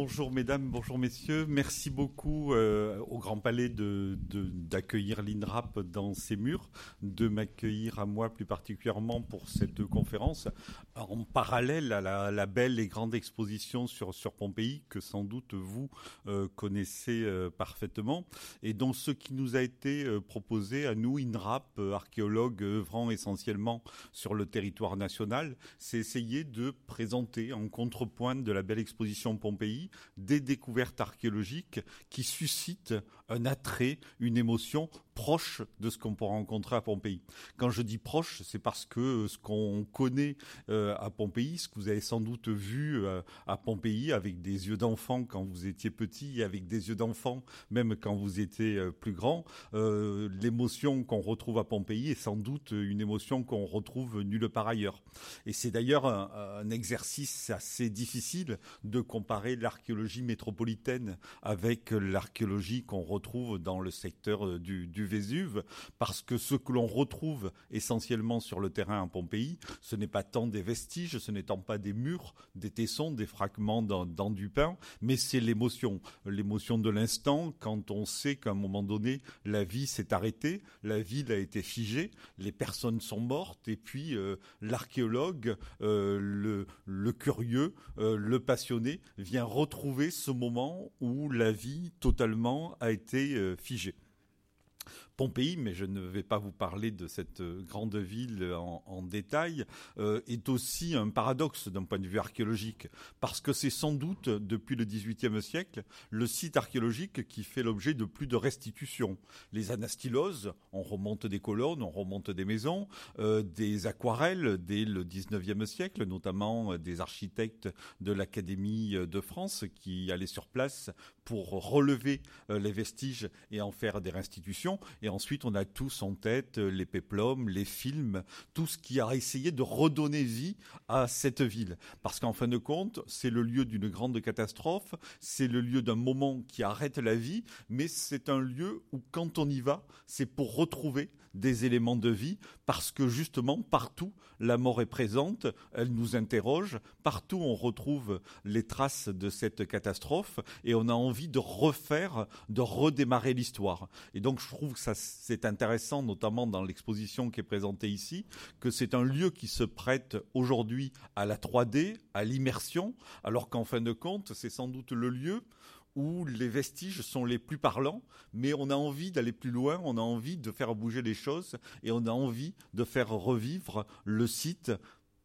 Bonjour mesdames, bonjour messieurs. Merci beaucoup euh, au Grand Palais d'accueillir l'INRAP dans ses murs, de m'accueillir à moi plus particulièrement pour cette conférence, en parallèle à la, belle et grande exposition sur, sur Pompéi que sans doute vous euh, connaissez euh, parfaitement, et dont ce qui nous a été proposé à nous, INRAP, archéologues œuvrant essentiellement sur le territoire national, c'est essayer de présenter en contrepoint de la belle exposition Pompéi des découvertes archéologiques qui suscitent un attrait, une émotion proche de ce qu'on peut rencontrer à Pompéi. Quand je dis proche, c'est parce que ce qu'on connaît euh, à Pompéi, ce que vous avez sans doute vu euh, à Pompéi avec des yeux d'enfant quand vous étiez petit et avec des yeux d'enfant même quand vous étiez euh, plus grand, l'émotion qu'on retrouve à Pompéi est sans doute une émotion qu'on retrouve nulle part ailleurs. Et c'est d'ailleurs un, un, exercice assez difficile de comparer l'archéologie métropolitaine avec l'archéologie qu'on retrouve dans le secteur du, du Vésuve, parce que ce que l'on retrouve essentiellement sur le terrain à Pompéi, ce n'est pas tant des vestiges, ce n'est tant pas des murs, des tessons, des fragments dans, dans du pain, mais c'est l'émotion, l'émotion de l'instant quand on sait qu'à un moment donné, la vie s'est arrêtée, la ville a été figée, les personnes sont mortes, et puis euh, l'archéologue, euh, le, curieux, euh, le passionné vient retrouver ce moment où la vie totalement a été figée. Pompéi, mais je ne vais pas vous parler de cette euh, grande ville en, détail, euh, est aussi un paradoxe d'un point de vue archéologique, parce que c'est sans doute, depuis le XVIIIe siècle, le site archéologique qui fait l'objet de plus de restitutions. Les anastyloses, on remonte des colonnes, on remonte des maisons, euh, des aquarelles dès le XIXe siècle, notamment des architectes de l'Académie de France qui allaient sur place pour relever les vestiges et en faire des restitutions. Ensuite, on a tous en tête euh, les péplums, les films, tout ce qui a essayé de redonner vie à cette ville. Parce qu'en fin de compte, c'est le lieu d'une grande catastrophe, c'est le lieu d'un moment qui arrête la vie, mais c'est un lieu où quand on y va, c'est pour retrouver des éléments de vie, parce que justement, partout, la mort est présente, elle nous interroge, partout on retrouve les traces de cette catastrophe, et on a envie de refaire, de redémarrer l'histoire. Et donc je trouve que ça c'est intéressant, notamment dans l'exposition qui est présentée ici, que c'est un lieu qui se prête aujourd'hui à la 3D, à l'immersion, alors qu'en fin de compte, c'est sans doute le lieu où les vestiges sont les plus parlants, mais on a envie d'aller plus loin, on a envie de faire bouger les choses et on a envie de faire revivre le site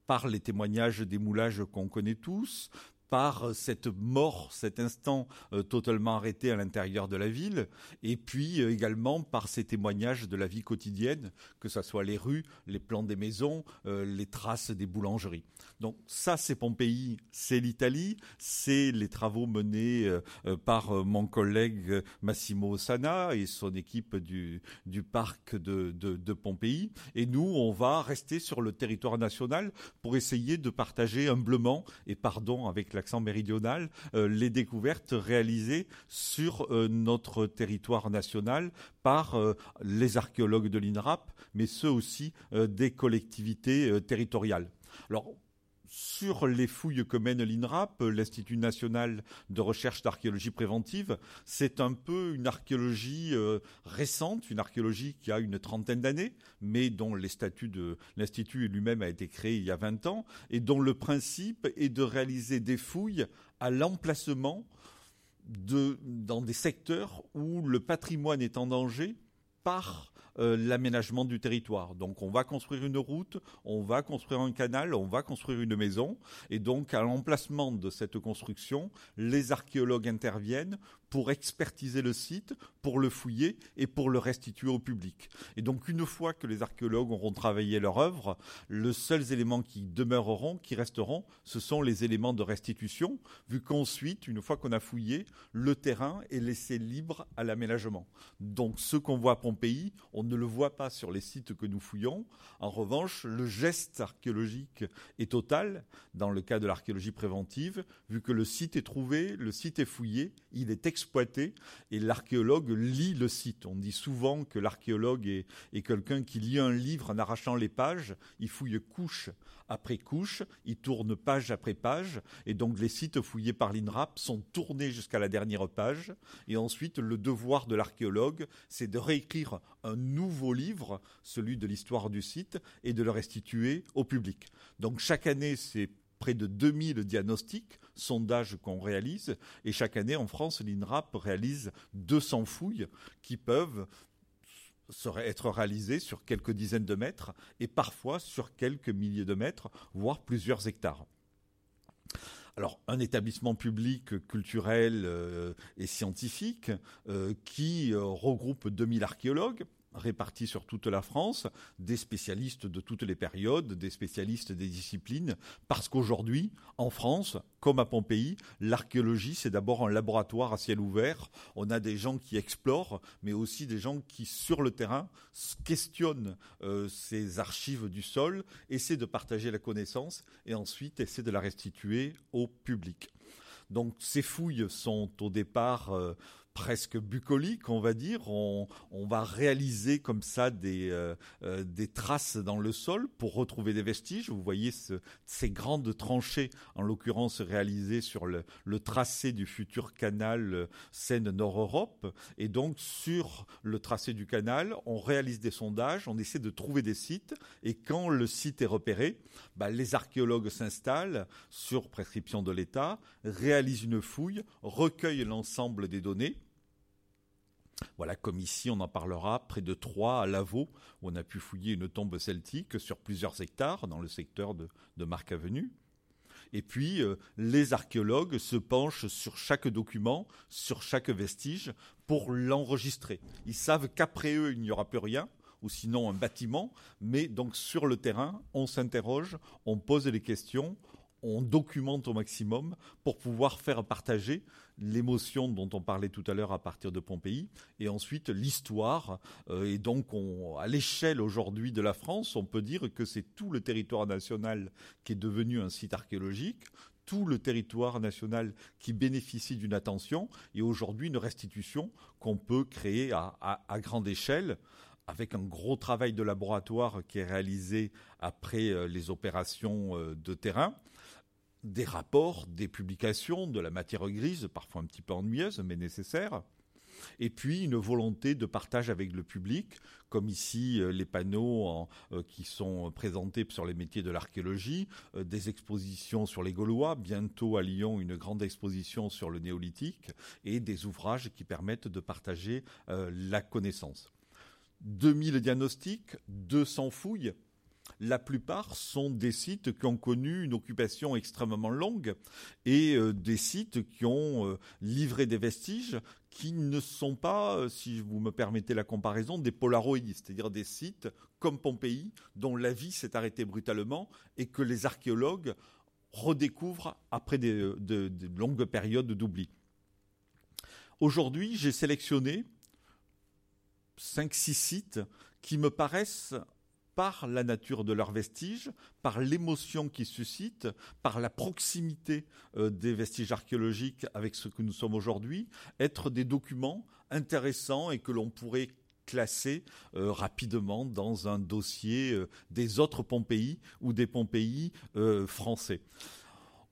par les témoignages des moulages qu'on connaît tous, par cette mort, cet instant euh, totalement arrêté à l'intérieur de la ville, et puis euh, également par ces témoignages de la vie quotidienne, que ce soit les rues, les plans des maisons, euh, les traces des boulangeries. Donc ça, c'est Pompéi, c'est l'Italie, c'est les travaux menés par mon collègue Massimo Sana et son équipe du, du parc de, de, de Pompéi. Et nous, on va rester sur le territoire national pour essayer de partager humblement et pardon avec la méridional, euh, les découvertes réalisées sur euh, notre territoire national par euh, les archéologues de l'INRAP, mais ceux aussi des collectivités territoriales. Alors, sur les fouilles que mène l'INRAP, l'Institut national de recherche d'archéologie préventive, c'est un peu une archéologie récente, une archéologie qui a une trentaine d'années, mais dont les statuts de l'Institut lui-même a été créé il y a 20 ans, et dont le principe est de réaliser des fouilles à l'emplacement dans des secteurs où le patrimoine est en danger par euh, l'aménagement du territoire. Donc on va construire une route, on va construire un canal, on va construire une maison, et donc à l'emplacement de cette construction, les archéologues interviennent pour expertiser le site, pour le fouiller et pour le restituer au public. Et donc une fois que les archéologues auront travaillé leur œuvre, les seuls éléments qui demeureront, qui resteront, ce sont les éléments de restitution, vu qu'ensuite, une fois qu'on a fouillé, le terrain est laissé libre à l'aménagement. Donc ce qu'on voit à Pompéi, on ne le voit pas sur les sites que nous fouillons. En revanche, le geste archéologique est total dans le cas de l'archéologie préventive, vu que le site est trouvé, le site est fouillé, il est exploité et l'archéologue lit le site. On dit souvent que l'archéologue est, est quelqu'un qui lit un livre en arrachant les pages, il fouille couche après couche, il tourne page après page, et donc les sites fouillés par l'INRAP sont tournés jusqu'à la dernière page, et ensuite le devoir de l'archéologue, c'est de réécrire un nouveau livre, celui de l'histoire du site, et de le restituer au public. Donc chaque année, c'est près de 2000 diagnostics, sondages qu'on réalise, et chaque année en France, l'INRAP réalise 200 fouilles qui peuvent être réalisé sur quelques dizaines de mètres et parfois sur quelques milliers de mètres, voire plusieurs hectares. Alors, un établissement public culturel euh, et scientifique euh, qui euh, regroupe 2000 archéologues répartis sur toute la France, des spécialistes de toutes les périodes, des spécialistes des disciplines, parce qu'aujourd'hui, en France, comme à Pompéi, l'archéologie, c'est d'abord un laboratoire à ciel ouvert. On a des gens qui explorent, mais aussi des gens qui, sur le terrain, questionnent euh, ces archives du sol, essaient de partager la connaissance et ensuite essaient de la restituer au public. Donc ces fouilles sont au départ... Euh, presque bucolique, on va dire. On, va réaliser comme ça des, euh, euh, des traces dans le sol pour retrouver des vestiges. Vous voyez ces grandes tranchées, en l'occurrence réalisées sur le, tracé du futur canal euh, Seine-Nord-Europe. Et donc sur le tracé du canal, on réalise des sondages, on essaie de trouver des sites. Et quand le site est repéré, bah, les archéologues s'installent sur prescription de l'État, réalisent une fouille, recueillent l'ensemble des données voilà, comme ici, on en parlera près de Troyes, à Lavaux, où on a pu fouiller une tombe celtique sur plusieurs hectares dans le secteur de, Marc Avenue. Et puis, euh, les archéologues se penchent sur chaque document, sur chaque vestige, pour l'enregistrer. Ils savent qu'après eux, il n'y aura plus rien, ou sinon un bâtiment, mais donc sur le terrain, on s'interroge, on pose des questions, on documente au maximum pour pouvoir faire partager l'émotion dont on parlait tout à l'heure à partir de Pompéi, et ensuite l'histoire. Euh, et donc, à l'échelle aujourd'hui de la France, on peut dire que c'est tout le territoire national qui est devenu un site archéologique, tout le territoire national qui bénéficie d'une attention, et aujourd'hui une restitution qu'on peut créer à grande échelle avec un gros travail de laboratoire qui est réalisé après euh, les opérations euh, de terrain, des rapports, des publications, de la matière grise, parfois un petit peu ennuyeuse, mais nécessaire, et puis une volonté de partage avec le public, comme ici euh, les panneaux qui sont présentés sur les métiers de l'archéologie, des expositions sur les Gaulois, bientôt à Lyon une grande exposition sur le néolithique, et des ouvrages qui permettent de partager la connaissance. 2000 diagnostics, 200 fouilles. La plupart sont des sites qui ont connu une occupation extrêmement longue et euh, des sites qui ont euh, livré des vestiges qui ne sont pas, euh, si vous me permettez la comparaison, des polaroïdes, c'est-à-dire des sites comme Pompéi dont la vie s'est arrêtée brutalement et que les archéologues redécouvrent après de longues périodes d'oubli. Aujourd'hui, j'ai sélectionné 5-6 sites qui me paraissent par la nature de leurs vestiges, par l'émotion qu'ils suscitent, par la proximité euh, des vestiges archéologiques avec ce que nous sommes aujourd'hui, être des documents intéressants et que l'on pourrait classer euh, rapidement dans un dossier euh, des autres Pompéi ou des Pompéi français.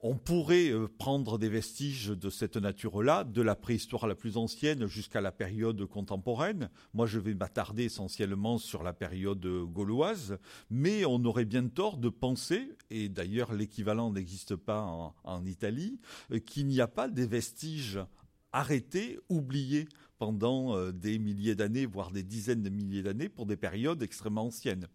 On pourrait euh, prendre des vestiges de cette nature-là, de la préhistoire la plus ancienne jusqu'à la période contemporaine. Moi, je vais m'attarder essentiellement sur la période gauloise, mais on aurait bien tort de penser, et d'ailleurs l'équivalent n'existe pas en, Italie, euh, qu'il n'y a pas des vestiges arrêtés, oubliés pendant euh, des milliers d'années, voire des dizaines de milliers d'années, pour des périodes extrêmement anciennes.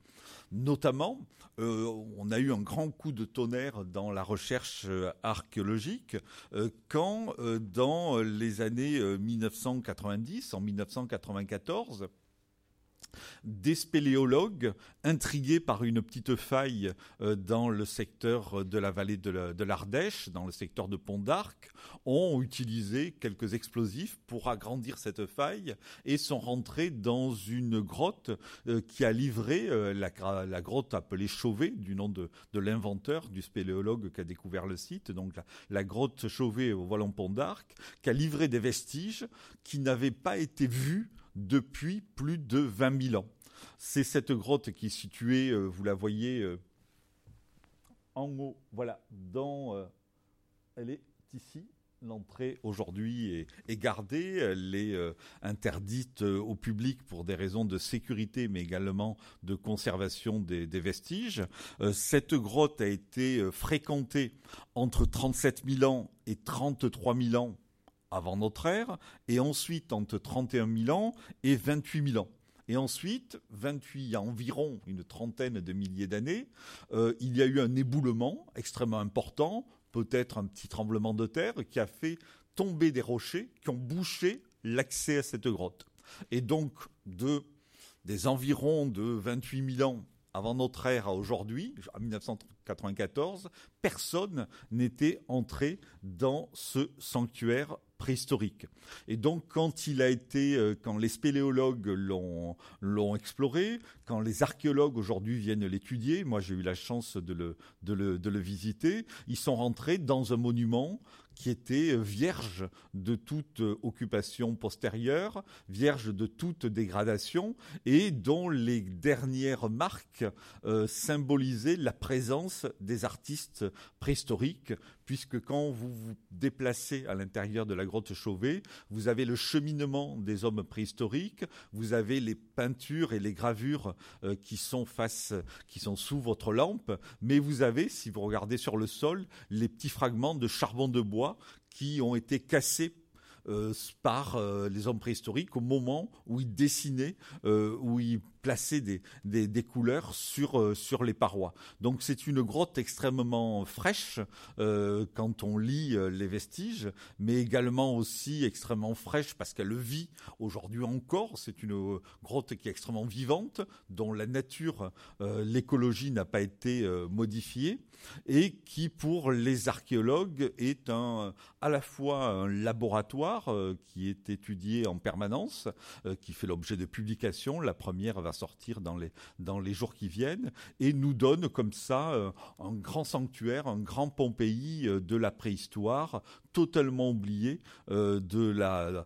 Notamment, euh, on a eu un grand coup de tonnerre dans la recherche euh, archéologique quand, dans les années 1990, en 1994, des spéléologues intrigués par une petite faille euh, dans le secteur de la vallée de l'Ardèche, dans le secteur de Pont d'Arc, ont utilisé quelques explosifs pour agrandir cette faille et sont rentrés dans une grotte euh, qui a livré euh, la, grotte appelée Chauvet, du nom de, l'inventeur, du spéléologue qui a découvert le site, donc la, grotte Chauvet au Vallon Pont d'Arc, qui a livré des vestiges qui n'avaient pas été vus depuis plus de 20 000 ans. C'est cette grotte qui est située, euh, vous la voyez en haut, voilà, dans, elle est ici, L'entrée aujourd'hui est, gardée, elle est euh, interdite euh, au public pour des raisons de sécurité, mais également de conservation des, vestiges. Euh, cette grotte a été fréquentée entre 37 000 ans et 33 000 ans avant notre ère, et ensuite entre 31 000 ans et 28 000 ans. Et ensuite, 28, il y a environ une trentaine de milliers d'années, il y a eu un éboulement extrêmement important peut-être un petit tremblement de terre qui a fait tomber des rochers qui ont bouché l'accès à cette grotte. Et donc, de, des environs de 28 000 ans avant notre ère à aujourd'hui, en 1994, personne n'était entré dans ce sanctuaire préhistorique. Et donc, quand il a été, euh, quand les spéléologues l'ont, exploré, quand les archéologues aujourd'hui viennent l'étudier, moi j'ai eu la chance de le visiter, ils sont rentrés dans un monument qui était vierge de toute occupation postérieure, vierge de toute dégradation, et dont les dernières marques euh, symbolisaient la présence des artistes préhistoriques, puisque quand vous vous déplacez à l'intérieur de la grotte Chauvet, vous avez le cheminement des hommes préhistoriques, vous avez les peintures et les gravures euh, qui sont qui sont sous votre lampe, mais vous avez, si vous regardez sur le sol, les petits fragments de charbon de bois qui ont été cassés euh, par euh, les hommes préhistoriques au moment où ils dessinaient, euh, où ils plaçaient des, couleurs sur, sur les parois. Donc c'est une grotte extrêmement fraîche quand on lit les vestiges, mais également aussi extrêmement fraîche parce qu'elle vit aujourd'hui encore. C'est une grotte qui est extrêmement vivante, dont la nature, l'écologie n'a pas été modifiée et qui pour les archéologues est à la fois un laboratoire euh, qui est étudié en permanence, euh, qui fait l'objet de publications. La première va sortir dans les, jours qui viennent et nous donne comme ça euh, un grand sanctuaire, un grand Pompéi de la préhistoire, totalement oublié de la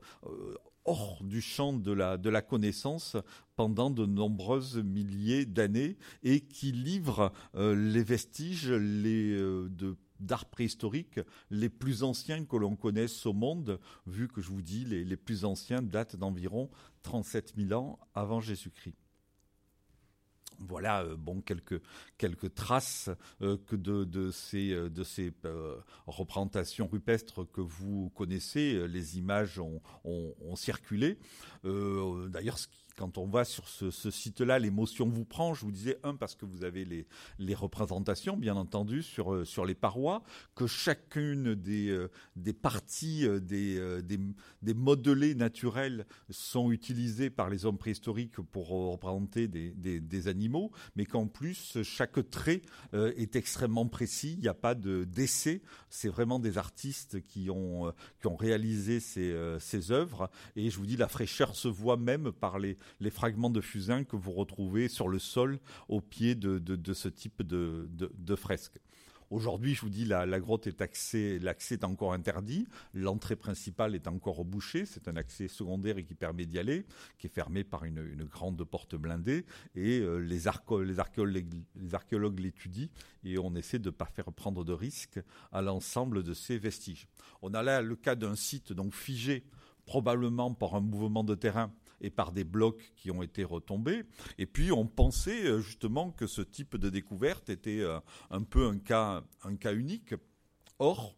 hors du champ de la, connaissance pendant de nombreuses milliers d'années et qui livre les vestiges de d'art préhistorique les plus anciens que l'on connaisse au monde, vu que je vous dis les, les plus anciens datent d'environ 37 000 ans avant Jésus-Christ. Voilà, euh, bon, quelques, quelques traces euh, que de, ces, euh, de ces représentations rupestres que vous connaissez. Les images ont, ont, ont circulé. D'ailleurs, ce qui quand on va sur ce, site-là, l'émotion vous prend. Je vous disais, un, parce que vous avez les, représentations, bien entendu, sur, euh, sur les parois, que chacune des, euh, parties, euh, des, modelés naturels sont utilisés par les hommes préhistoriques pour représenter des, animaux, mais qu'en plus, chaque trait est extrêmement précis. Il n'y a pas de d'essai. C'est vraiment des artistes qui ont, réalisé ces œuvres. Et je vous dis, la fraîcheur se voit même par les, les fragments de fusain que vous retrouvez sur le sol au pied de, ce type de, de, fresque. Aujourd'hui, je vous dis, la, la grotte est accès, l'accès est encore interdit. L'entrée principale est encore bouchée. C'est un accès secondaire et qui permet d'y aller, qui est fermé par une, grande porte blindée. Et euh, les, les, archéologues, l'étudient et on essaie de ne pas faire prendre de risques à l'ensemble de ces vestiges. On a là le cas d'un site donc figé, probablement par un mouvement de terrain et par des blocs qui ont été retombés. Et puis on pensait euh, justement que ce type de découverte était euh, un peu un cas, un cas unique. Or,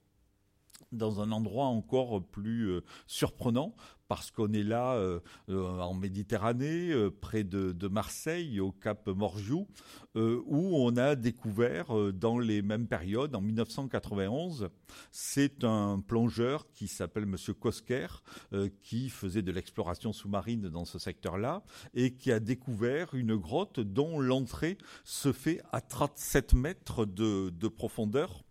dans un endroit encore plus euh, surprenant parce qu'on est là euh, euh, en Méditerranée, près de, Marseille, au Cap Morgiou, où on a découvert dans les mêmes périodes, en 1991, c'est un plongeur qui s'appelle Monsieur Kosker, qui faisait de l'exploration sous-marine dans ce secteur-là, et qui a découvert une grotte dont l'entrée se fait à 37 mètres de profondeur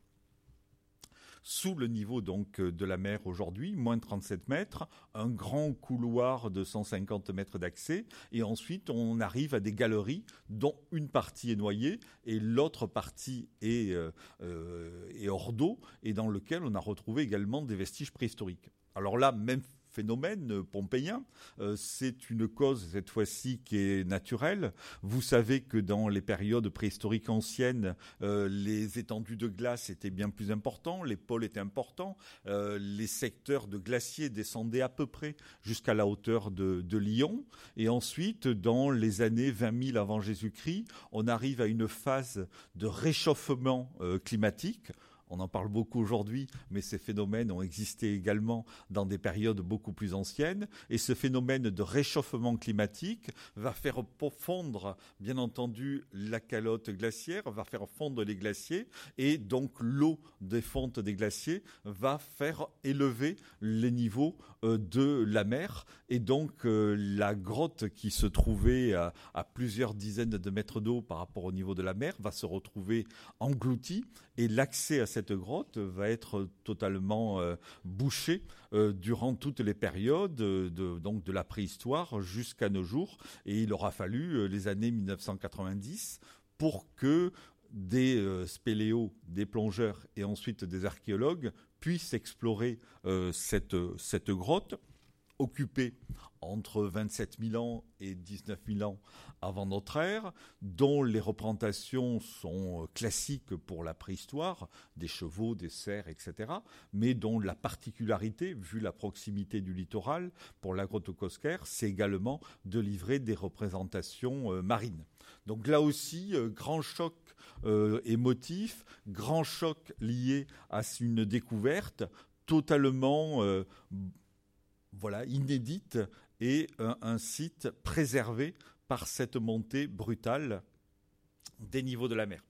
sous le niveau donc euh, de la mer aujourd'hui, moins de 37 mètres, un grand couloir de 150 mètres d'accès, et ensuite on arrive à des galeries dont une partie est noyée et l'autre partie est, euh, euh, est hors d'eau, et dans lequel on a retrouvé également des vestiges préhistoriques. Alors là, même phénomène pompéien. Euh, c'est une cause, cette fois-ci, qui est naturelle. Vous savez que dans les périodes préhistoriques anciennes, euh, les étendues de glace étaient bien plus importants, les pôles étaient importants, euh, les secteurs de glaciers descendaient à peu près jusqu'à la hauteur de, de Lyon. Et ensuite, dans les années 20 000 avant Jésus-Christ, on arrive à une phase de réchauffement climatique. On en parle beaucoup aujourd'hui, mais ces phénomènes ont existé également dans des périodes beaucoup plus anciennes. Et ce phénomène de réchauffement climatique va faire fondre, bien entendu, la calotte glaciaire, va faire fondre les glaciers, et donc l'eau des fontes des glaciers va faire élever les niveaux euh, de la mer. Et donc euh, la grotte qui se trouvait à, à plusieurs dizaines de mètres d'eau par rapport au niveau de la mer va se retrouver engloutie, et l'accès à cette grotte va être totalement euh, bouchée euh, durant toutes les périodes de, donc de la préhistoire jusqu'à nos jours. Et il aura fallu euh, les années 1990 pour que des spéléos, des plongeurs et ensuite des archéologues puissent explorer cette grotte occupée entre 27 000 ans et 19 000 ans avant notre ère, dont les représentations sont classiques pour la préhistoire, des chevaux, des cerfs, etc., mais dont la particularité, vu la proximité du littoral, pour la grotte Cosquer, c'est également de livrer des représentations euh, marines. Donc là aussi, euh, grand choc euh, émotif, grand choc lié à une découverte totalement voilà, inédite et un, site préservé par cette montée brutale des niveaux de la mer.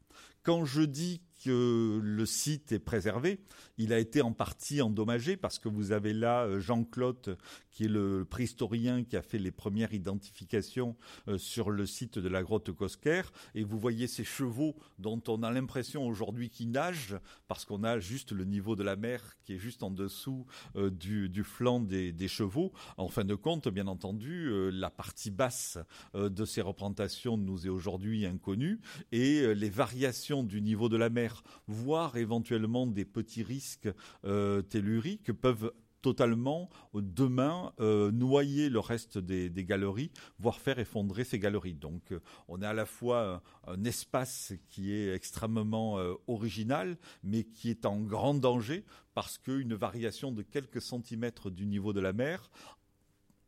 Quand je dis que le site est préservé. Il a été en partie endommagé parce que vous avez là euh, Jean-Claude, qui est le préhistorien qui a fait les premières identifications euh, sur le site de la grotte Cosquer. Et vous voyez ces chevaux dont on a l'impression aujourd'hui qu'ils nagent parce qu'on a juste le niveau de la mer qui est juste en dessous euh, du, du, flanc des, des, chevaux. En fin de compte, bien entendu, la partie basse de ces représentations nous est aujourd'hui inconnue et les variations du niveau de la mer voire éventuellement des petits risques euh, telluriques peuvent totalement demain euh, noyer le reste des, galeries, voire faire effondrer ces galeries. Donc euh, on a à la fois un, espace qui est extrêmement original, mais qui est en grand danger parce qu'une variation de quelques centimètres du niveau de la mer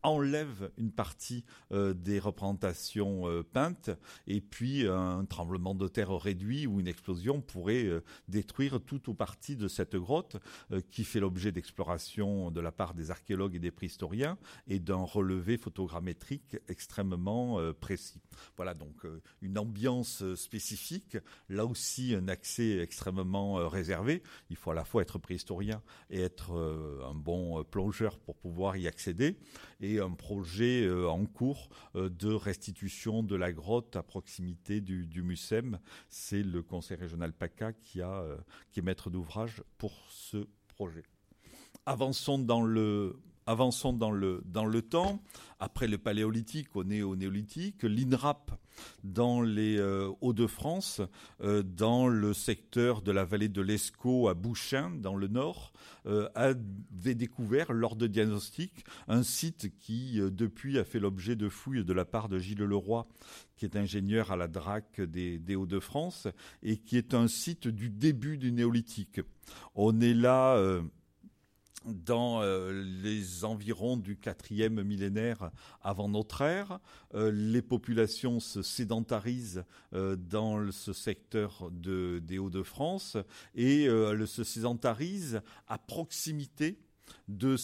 enlève une partie euh, des représentations euh, peintes et puis un tremblement de terre réduit ou une explosion pourrait euh, détruire tout ou partie de cette grotte qui fait l'objet d'exploration de la part des archéologues et des préhistoriens et d'un relevé photogrammétrique extrêmement précis. Voilà donc une ambiance spécifique, là aussi un accès extrêmement réservé. Il faut à la fois être préhistorien et être un bon plongeur pour pouvoir y accéder et un projet euh, en cours euh, de restitution de la grotte à proximité du, du MUSEM. C'est le conseil régional PACA qui, a, euh, qui est maître d'ouvrage pour ce projet. Avançons dans le avançons dans le, dans le temps. Après le paléolithique, on au néolithique. L'INRAP, dans les euh, Hauts-de-France, euh, dans le secteur de la vallée de l'Escaut à Bouchain, dans le nord, euh, avait découvert, lors de diagnostic, un site qui, depuis, a fait l'objet de fouilles de la part de Gilles Leroy, qui est ingénieur à la DRAC des, des Hauts-de-France, et qui est un site du début du néolithique. On est là dans euh, les environs du quatrième millénaire avant notre ère. Euh, les populations se sédentarisent euh, dans ce secteur des Hauts-de-France et se sédentarisent à proximité de,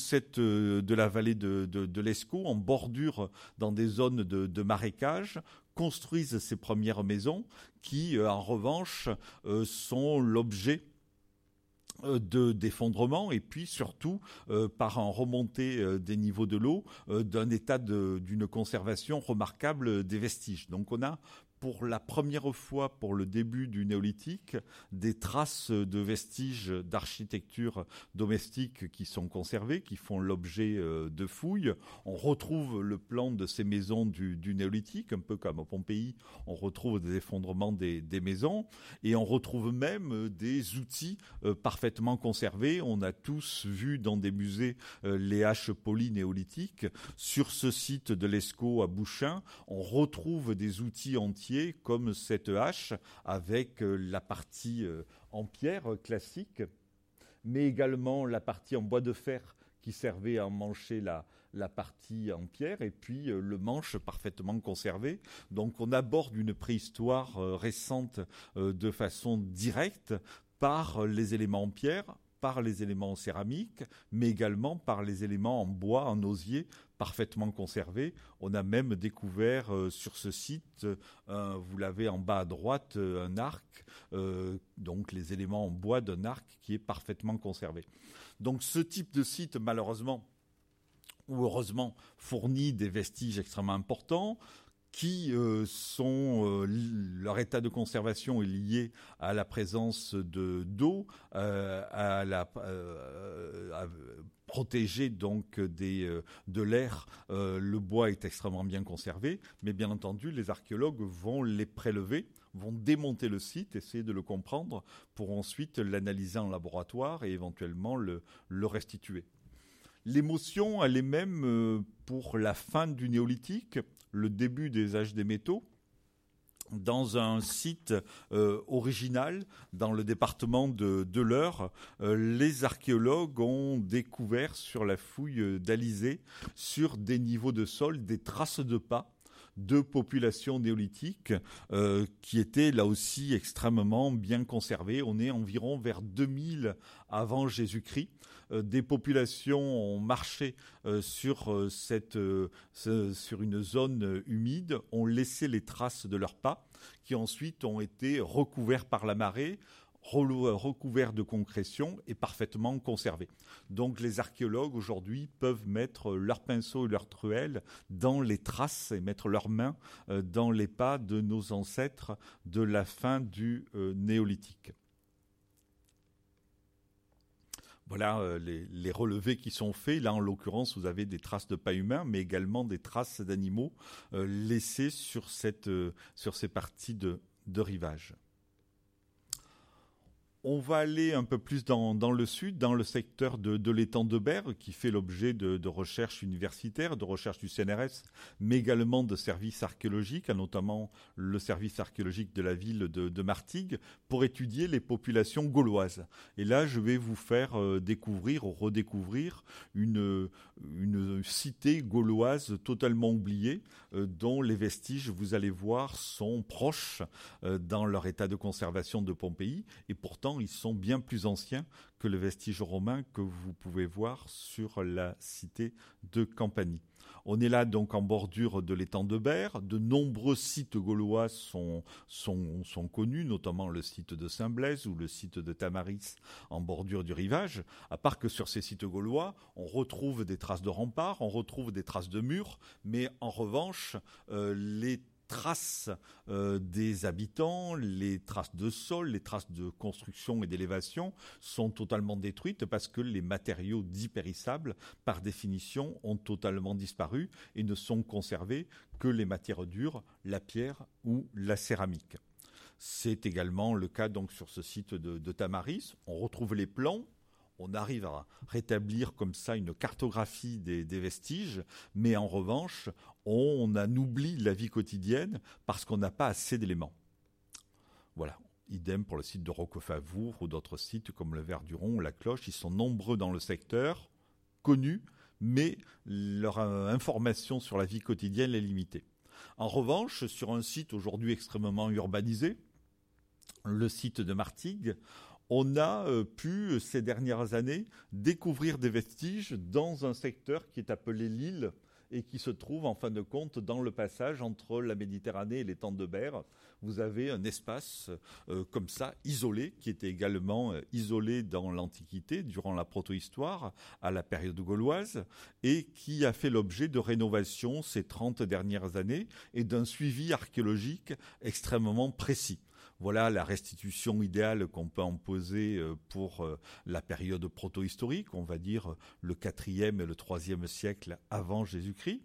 de la vallée de, de, l'Escaut, en bordure dans des zones de, marécage, construisent ces premières maisons qui, en revanche, sont l'objet de d'effondrement et puis surtout euh, par un remontée euh, des niveaux de l'eau d'un état d'une conservation remarquable des vestiges. Donc on a pour la première fois pour le début du néolithique des traces de vestiges d'architecture domestique qui sont conservées, qui font l'objet euh, de fouilles. On retrouve le plan de ces maisons du, néolithique, un peu comme à Pompéi, on retrouve des effondrements des, maisons et on retrouve même euh, des outils euh, parfaitement conservés. On a tous vu dans des musées les haches polynéolithiques. Sur ce site de l'Escaut à Bouchain, on retrouve des outils entiers comme cette hache avec euh, la partie euh, en pierre euh, classique, mais également la partie en bois de fer qui servait à emmancher la, la partie en pierre et puis le manche parfaitement conservé. Donc on aborde une préhistoire récente de façon directe par les éléments en pierre, par les éléments en céramique, mais également par les éléments en bois, en osier, parfaitement conservés. On a même découvert euh, sur ce site, euh, vous l'avez en bas à droite, euh, un arc, donc les éléments en bois d'un arc qui est parfaitement conservé. Donc ce type de site, malheureusement, ou heureusement, fournit des vestiges extrêmement importants qui euh, sont euh, leur état de conservation est lié à la présence de d'eau, euh, à la protéger donc des, de l'air. le bois est extrêmement bien conservé, mais bien entendu, les archéologues vont les prélever, vont démonter le site, essayer de le comprendre, pour ensuite l'analyser en laboratoire et éventuellement le, le restituer. L'émotion, elle est même pour la fin du néolithique le début des âges des métaux dans un site euh, original dans le département de, l'Eure, euh, les archéologues ont découvert sur la fouille d'Alizé, sur des niveaux de sol, des traces de pas de populations néolithiques euh, qui étaient là aussi extrêmement bien conservées. On est environ vers 2000 avant Jésus-Christ. Euh, des populations ont marché euh, sur, cette, sur une zone humide, ont laissé les traces de leurs pas, qui ensuite ont été recouverts par la marée, recouvert de concrétion et parfaitement conservé. Donc les archéologues aujourd'hui peuvent mettre leur pinceau et leur truelle dans les traces et mettre leurs mains euh, dans les pas de nos ancêtres de la fin du euh, néolithique. Voilà euh, les, relevés qui sont faits. Là, en l'occurrence, vous avez des traces de pas humains, mais également des traces d'animaux laissées sur, ces parties de rivage. On va aller un peu plus dans, le sud, dans le secteur de, l'étang de Berre, qui fait l'objet de, recherches universitaires, de recherches du CNRS, mais également de services archéologiques, notamment le service archéologique de la ville de, Martigues, pour étudier les populations gauloises. Et là, je vais vous faire euh, découvrir ou redécouvrir une, cité gauloise totalement oubliée, euh, dont les vestiges, vous allez voir, sont proches euh, dans leur état de conservation de Pompéi, ils sont bien plus anciens que le vestige romain que vous pouvez voir sur la cité de Campanie. On est là donc en bordure de l'étang de Berre. De nombreux sites gaulois sont, sont, sont connus, notamment le site de Saint-Blaise ou le site de Tamaris en bordure du rivage. À part que sur ces sites gaulois, on retrouve des traces de remparts, on retrouve des traces de murs, mais en revanche, euh, les traces euh, des habitants, les traces de sol, les traces de construction et d'élévation sont totalement détruites parce que les matériaux dits périssables, par définition, ont totalement disparu et ne sont conservés que les matières dures, la pierre ou la céramique. C'est également le cas donc sur ce site de, de Tamaris. On retrouve les plans on arrive à rétablir comme ça une cartographie des, vestiges, mais en revanche, on, en oublie la vie quotidienne parce qu'on n'a pas assez d'éléments. Voilà. Idem pour le site de Roquefavour ou d'autres sites comme le Verduron ou la Cloche. Ils sont nombreux dans le secteur, connus, mais leur euh, information sur la vie quotidienne est limitée. En revanche, sur un site aujourd'hui extrêmement urbanisé, le site de Martigues, on a euh, pu, ces dernières années, découvrir des vestiges dans un secteur qui est appelé l'île et qui se trouve en fin de compte dans le passage entre la Méditerranée et les Temps de Berre. Vous avez un espace euh, comme ça, isolé, qui était également euh, isolé dans l'Antiquité, durant la protohistoire, à la période gauloise, et qui a fait l'objet de rénovations ces 30 dernières années et d'un suivi archéologique extrêmement précis. Voilà la restitution idéale qu'on peut en poser euh, pour euh, la période protohistorique, on va dire le quatrième et le troisième siècle avant Jésus-Christ.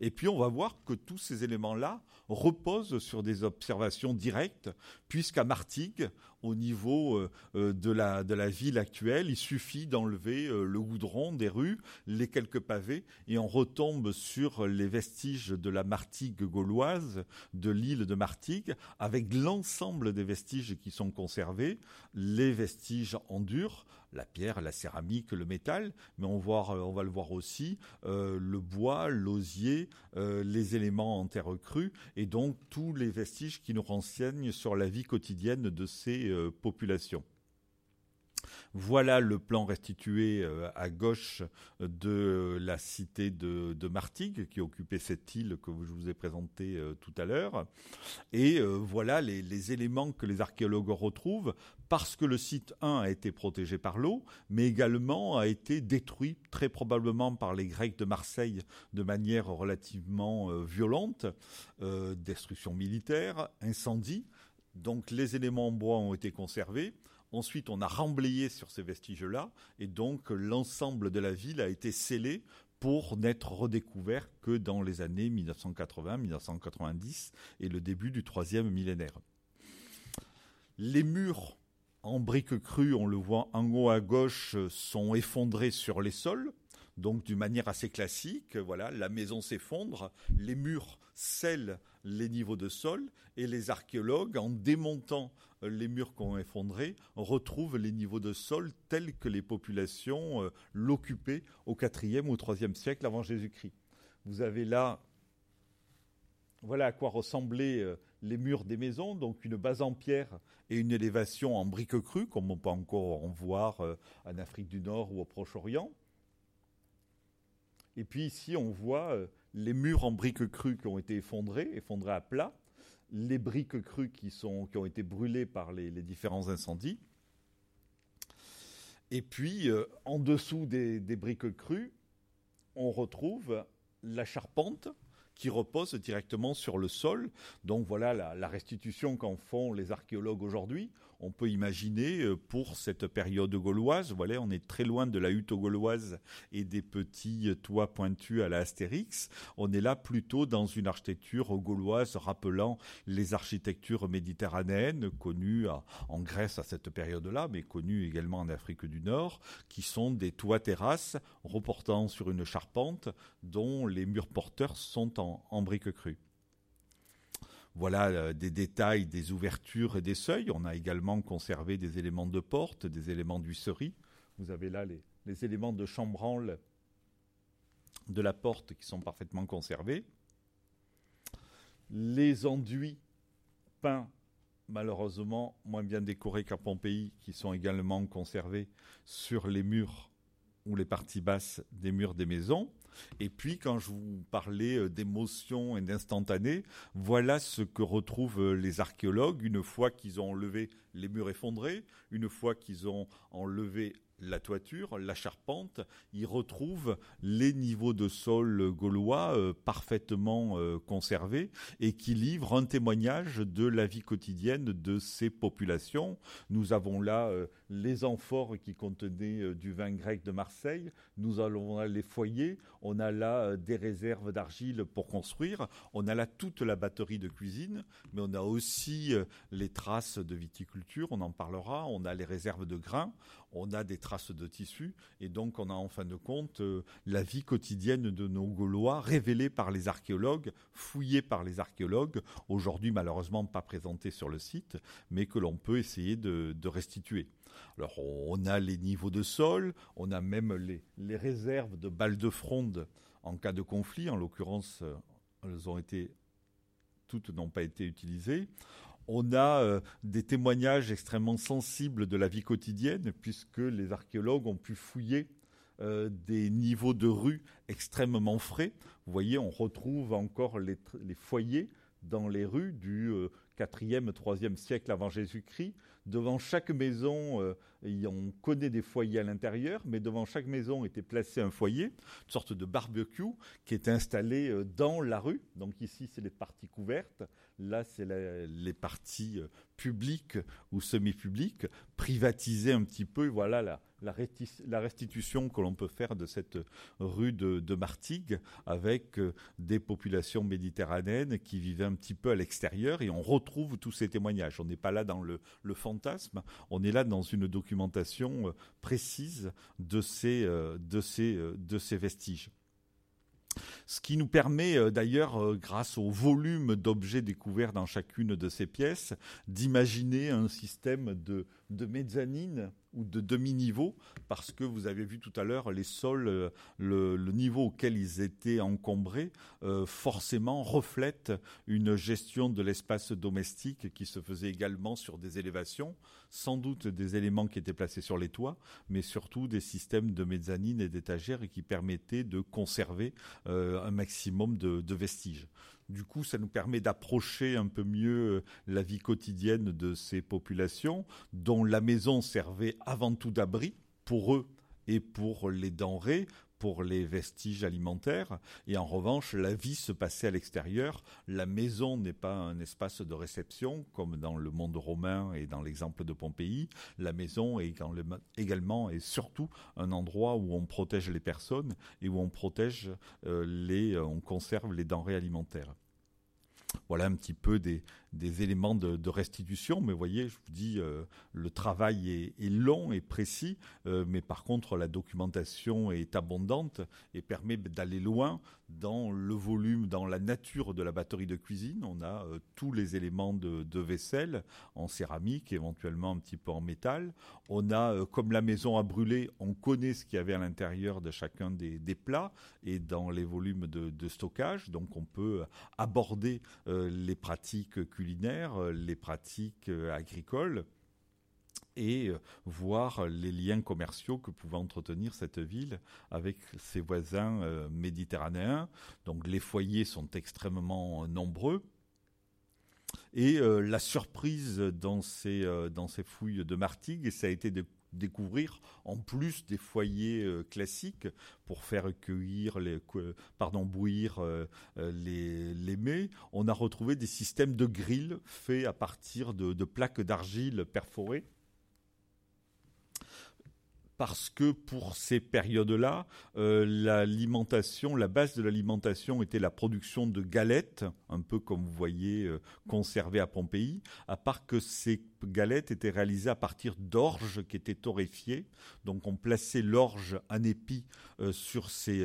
Et puis on va voir que tous ces éléments-là reposent sur des observations directes, puisqu'à Martigues, au niveau euh, euh, de, la, ville actuelle, il suffit d'enlever euh, le goudron des rues, les quelques pavés, et on retombe sur les vestiges de la Martigues gauloise, de l'île de Martigues, avec l'ensemble des vestiges qui sont conservés, les vestiges en dur, la pierre, la céramique, le métal, mais on, voit, on va le voir aussi, le bois, l'osier, les éléments en terre crue, et donc tous les vestiges qui nous renseignent sur la vie quotidienne de ces euh, populations. Voilà le plan restitué euh, à gauche de la cité de, Martigues, qui occupait cette île que je vous ai présentée euh, tout à l'heure. Et voilà les, éléments que les archéologues retrouvent, parce que le site 1 a été protégé par l'eau, mais également a été détruit très probablement par les Grecs de Marseille de manière relativement violente, destruction militaire, incendie. Donc les éléments en bois ont été conservés. Ensuite, on a remblayé sur ces vestiges-là, et donc l'ensemble de la ville a été scellé pour n'être redécouvert que dans les années 1980-1990 et le début du troisième millénaire. Les murs en briques crues, on le voit en haut à gauche, sont effondrés sur les sols donc d'une manière assez classique. Voilà, la maison s'effondre, les murs scellent les niveaux de sol, et les archéologues, en démontant les murs qui ont effondré, retrouvent les niveaux de sol tels que les populations euh, l'occupaient au IVe ou IIIe siècle avant Jésus-Christ. Vous avez là voilà à quoi ressemblaient euh, les murs des maisons, donc une base en pierre et une élévation en briques crues, comme on peut encore en voir euh, en Afrique du Nord ou au Proche-Orient. Et puis ici, on voit euh, les murs en briques crues qui ont été effondrés, effondrés à plat, les briques crues qui, ont été brûlées par les, différents incendies. Et puis, euh, en dessous des, des briques crues, on retrouve la charpente qui repose directement sur le sol. Donc voilà la, restitution qu'en font les archéologues aujourd'hui. On peut imaginer euh, pour cette période gauloise, voilà, on est très loin de la hutte gauloise et des petits toits pointus à la Astérix. On est là plutôt dans une architecture gauloise rappelant les architectures méditerranéennes connues en Grèce à cette période-là, mais connues également en Afrique du Nord, qui sont des toits terrasses reportant sur une charpente dont les murs porteurs sont en, briques crues. Voilà euh, des détails des ouvertures et des seuils. On a également conservé des éléments de porte, des éléments d'huisserie. Vous avez là les, les, éléments de chambranle de la porte qui sont parfaitement conservés. Les enduits peints, malheureusement moins bien décorés qu'à Pompéi, qui sont également conservés sur les murs ou les parties basses des murs des maisons. Et puis, quand je vous parlais euh, d'émotion et d'instantané, voilà ce que retrouvent euh, les archéologues. Une fois qu'ils ont enlevé les murs effondrés, une fois qu'ils ont enlevé la toiture, la charpente, ils retrouvent les niveaux de sol gaulois euh, parfaitement euh, conservés et qui livrent un témoignage de la vie quotidienne de ces populations. Nous avons là euh, les amphores qui contenaient du vin grec de Marseille, nous allons là les foyers, on a là des réserves d'argile pour construire, on a là toute la batterie de cuisine, mais on a aussi les traces de viticulture, on en parlera, on a les réserves de grains, on a des traces de tissus, et donc on a en fin de compte euh, la vie quotidienne de nos Gaulois révélée par les archéologues, fouillée par les archéologues, aujourd'hui malheureusement pas présentée sur le site, mais que l'on peut essayer de, restituer. Alors on a les niveaux de sol, on a même les, les réserves de balles de fronde en cas de conflit, en l'occurrence euh, elles ont été toutes n'ont pas été utilisées. On a euh, des témoignages extrêmement sensibles de la vie quotidienne, puisque les archéologues ont pu fouiller euh, des niveaux de rue extrêmement frais. Vous voyez, on retrouve encore les, foyers dans les rues du 4e, euh, 3e siècle avant Jésus-Christ. Devant chaque maison, on connaît des foyers à l'intérieur, mais devant chaque maison était placé un foyer, une sorte de barbecue qui est installé dans la rue. Donc ici, c'est les parties couvertes. Là, c'est les parties euh, publiques ou semi-publiques, privatisées un petit peu. Voilà la, la, restitution que l'on peut faire de cette rue de, Martigues avec euh, des populations méditerranéennes qui vivaient un petit peu à l'extérieur et on retrouve tous ces témoignages. On n'est pas là dans le, fantasme, on est là dans une documentation euh, précise de ces, de ces, vestiges. Ce qui nous permet euh, d'ailleurs, euh, grâce au volume d'objets découverts dans chacune de ces pièces, d'imaginer un système de mezzanine ou de demi-niveau, parce que vous avez vu tout à l'heure, les sols, euh, le, niveau auquel ils étaient encombrés, euh, forcément reflète une gestion de l'espace domestique qui se faisait également sur des élévations, sans doute des éléments qui étaient placés sur les toits, mais surtout des systèmes de mezzanine et d'étagères qui permettaient de conserver euh, un maximum de vestiges. Du coup, ça nous permet d'approcher un peu mieux euh, la vie quotidienne de ces populations, dont la maison servait avant tout d'abri pour eux et pour les denrées, pour les vestiges alimentaires. Et en revanche, la vie se passait à l'extérieur. La maison n'est pas un espace de réception, comme dans le monde romain et dans l'exemple de Pompéi. La maison est également et surtout un endroit où on protège les personnes et où on protège euh, les, on conserve les denrées alimentaires. Voilà un petit peu des, des éléments de, restitution, mais voyez, je vous dis, euh, le travail est, long et précis, euh, mais par contre, la documentation est abondante et permet d'aller loin dans le volume, dans la nature de la batterie de cuisine. On a euh, tous les éléments de, vaisselle en céramique, éventuellement un petit peu en métal. On a, comme la maison a brûlé, on connaît ce qu'il y avait à l'intérieur de chacun des, plats et dans les volumes de, stockage, donc on peut aborder les pratiques culinaires euh, les pratiques euh, agricoles et euh, voir les liens commerciaux que pouvait entretenir cette ville avec ses voisins méditerranéens. Donc les foyers sont extrêmement nombreux. Et la surprise dans ces, dans ces fouilles de Martigues, ça a été de découvrir, en plus des foyers euh, classiques, pour faire cueillir, les, pardon, bouillir euh, euh, les, les, mets, on a retrouvé des systèmes de grilles faits à partir de plaques d'argile perforées parce que pour ces périodes-là, euh, la base de l'alimentation était la production de galettes, un peu comme vous voyez euh, conservées à Pompéi, à part que ces galettes étaient réalisées à partir d'orge qui étaient torréfiées. Donc on plaçait l'orge en épi euh, sur, ces,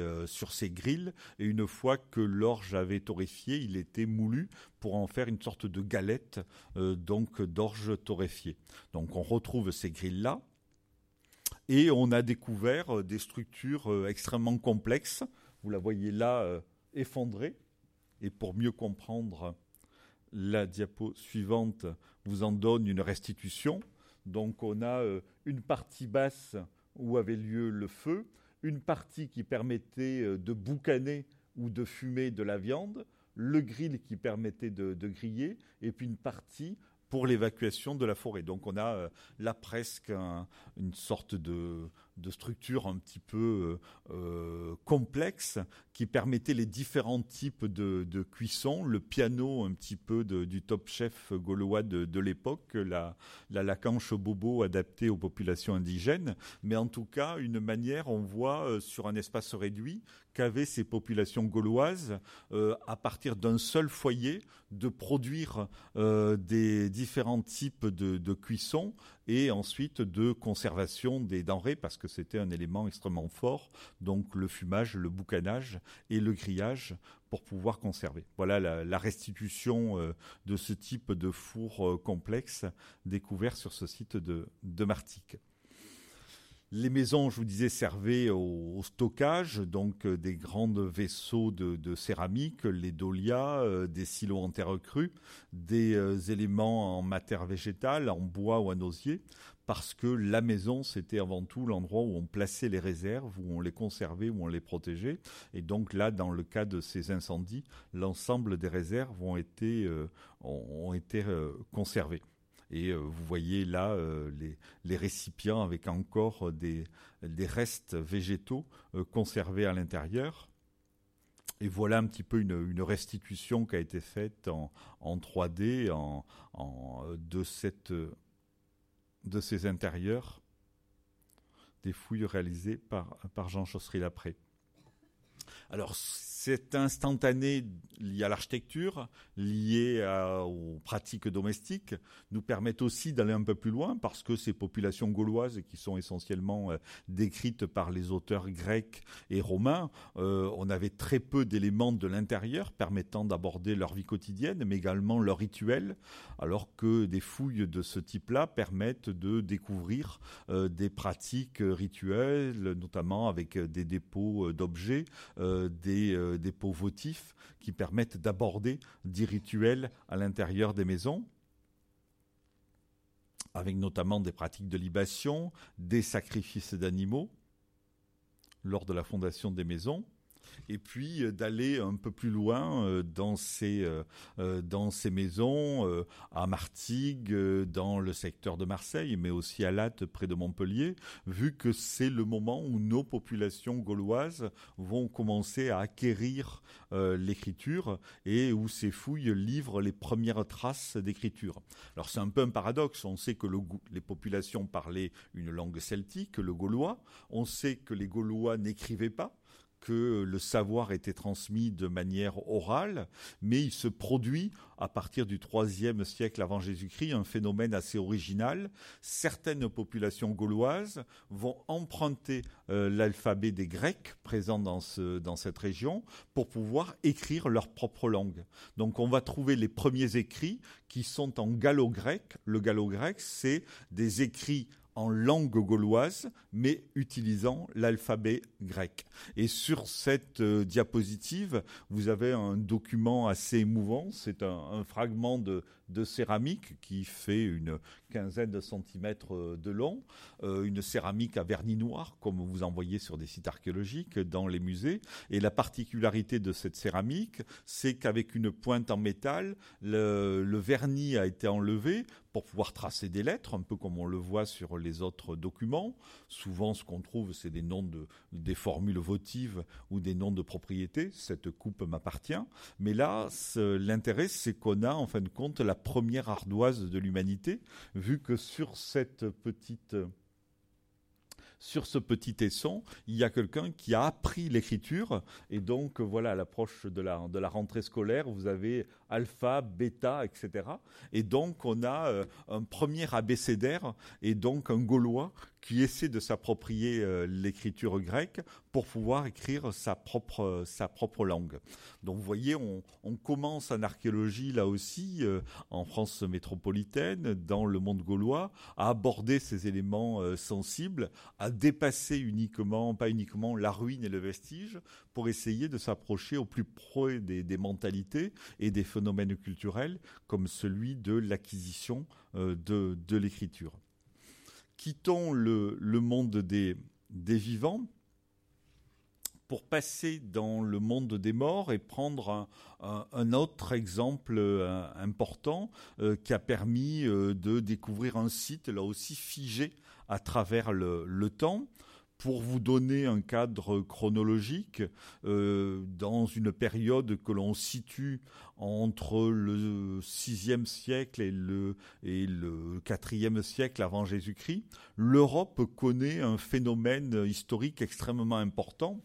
grilles, et une fois que l'orge avait torréfié, il était moulu pour en faire une sorte de galette donc d'orge torréfiée. Donc on retrouve ces grilles-là et on a découvert euh, des structures euh, extrêmement complexes. Vous la voyez là euh, effondrée. Et pour mieux comprendre, la diapo suivante vous en donne une restitution. Donc on a une partie basse où avait lieu le feu, une partie qui permettait de boucaner ou de fumer de la viande, le grill qui permettait de, de griller, et puis une partie pour l'évacuation de la forêt. Donc on a euh, là presque une sorte de, de, structure un petit peu euh, euh, complexe qui permettait les différents types de, de, cuisson, le piano un petit peu du top chef gaulois de, l'époque, la, la lacanche bobo adaptée aux populations indigènes, mais en tout cas une manière, on voit sur un espace réduit, qu'avaient ces populations gauloises à partir d'un seul foyer de produire des différents types de, cuisson et ensuite de conservation des denrées parce que c'était un élément extrêmement fort, donc le fumage, le boucanage et le grillage pour pouvoir conserver. Voilà la, restitution euh, de ce type de four euh, complexe découvert sur ce site de, de Martigues. Les maisons, je vous disais, servaient au, stockage, donc euh, des grands vaisseaux de, céramique, les dolias, des silos en terre crue, des éléments en matière végétale, en bois ou en osier, parce que la maison, c'était avant tout l'endroit où on plaçait les réserves, où on les conservait, où on les protégeait. Et donc là, dans le cas de ces incendies, l'ensemble des réserves ont été, euh, euh, conservées. Et euh, vous voyez là les, récipients avec encore des, restes végétaux conservés à l'intérieur. Et voilà un petit peu une, restitution qui a été faite en, 3D en, de ces intérieurs, des fouilles réalisées par, Jean Chaussery-Lapré. Alors, c'est instantané lié à l'architecture, lié aux pratiques domestiques, nous permettent aussi d'aller un peu plus loin parce que ces populations gauloises qui sont essentiellement euh, décrites par les auteurs grecs et romains, euh, on avait très peu d'éléments de l'intérieur permettant d'aborder leur vie quotidienne, mais également leurs rituels, alors que des fouilles de ce type-là permettent de découvrir euh, des pratiques rituelles, notamment avec des dépôts d'objets, des des pots votifs qui permettent d'aborder des rituels à l'intérieur des maisons, avec notamment des pratiques de libation, des sacrifices d'animaux lors de la fondation des maisons et puis euh, d'aller un peu plus loin euh, dans ces euh, dans ces maisons à Martigues, dans le secteur de Marseille, mais aussi à Latte près de Montpellier, vu que c'est le moment où nos populations gauloises vont commencer à acquérir l'écriture et où ces fouilles livrent les premières traces d'écriture. Alors c'est un peu un paradoxe. On sait que les populations parlaient une langue celtique, le gaulois. On sait que les Gaulois n'écrivaient pas que le savoir était transmis de manière orale, mais il se produit à partir du IIIe siècle avant Jésus-Christ un phénomène assez original. Certaines populations gauloises vont emprunter euh, l'alphabet des Grecs présents dans, ce, dans cette région pour pouvoir écrire leur propre langue. Donc on va trouver les premiers écrits qui sont en gallo-grec. Le gallo-grec, c'est des écrits en langue gauloise, mais utilisant l'alphabet grec. Et sur cette euh, diapositive, vous avez un document assez émouvant. C'est un, fragment de, de, céramique qui fait une quinzaine de centimètres euh, de long, euh, une céramique à vernis noir, comme vous en voyez sur des sites archéologiques dans les musées. Et la particularité de cette céramique, c'est qu'avec une pointe en métal, le, le vernis a été enlevé pour pouvoir tracer des lettres, un peu comme on le voit sur les autres documents. Souvent, ce qu'on trouve, c'est des noms de, des formules votives ou des noms de propriétés. Cette coupe m'appartient. Mais là, l'intérêt, c'est qu'on a, en fin de compte, la première ardoise de l'humanité, vu que sur cette petite sur ce petit tesson, il y a quelqu'un qui a appris l'écriture. Et donc, voilà, à l'approche de la, de la rentrée scolaire, vous avez alpha, bêta, etc. Et donc, on a euh, un premier abécédaire et donc un Gaulois qui essaie de s'approprier euh, l'écriture grecque pour pouvoir écrire sa propre, sa propre langue. Donc vous voyez, on, commence en archéologie là aussi, euh, en France métropolitaine, dans le monde gaulois, à aborder ces éléments euh, sensibles, à dépasser uniquement, pas uniquement la ruine et le vestige, pour essayer de s'approcher au plus près des, mentalités et des phénomènes culturels, comme celui de l'acquisition de, de l'écriture quittons le, monde des, vivants pour passer dans le monde des morts et prendre un, autre exemple euh, important euh, qui a permis euh, de découvrir un site là aussi figé à travers le temps pour vous donner un cadre chronologique, euh, dans une période que l'on situe entre le VIe siècle et le, et siècle avant Jésus-Christ, l'Europe connaît un phénomène historique extrêmement important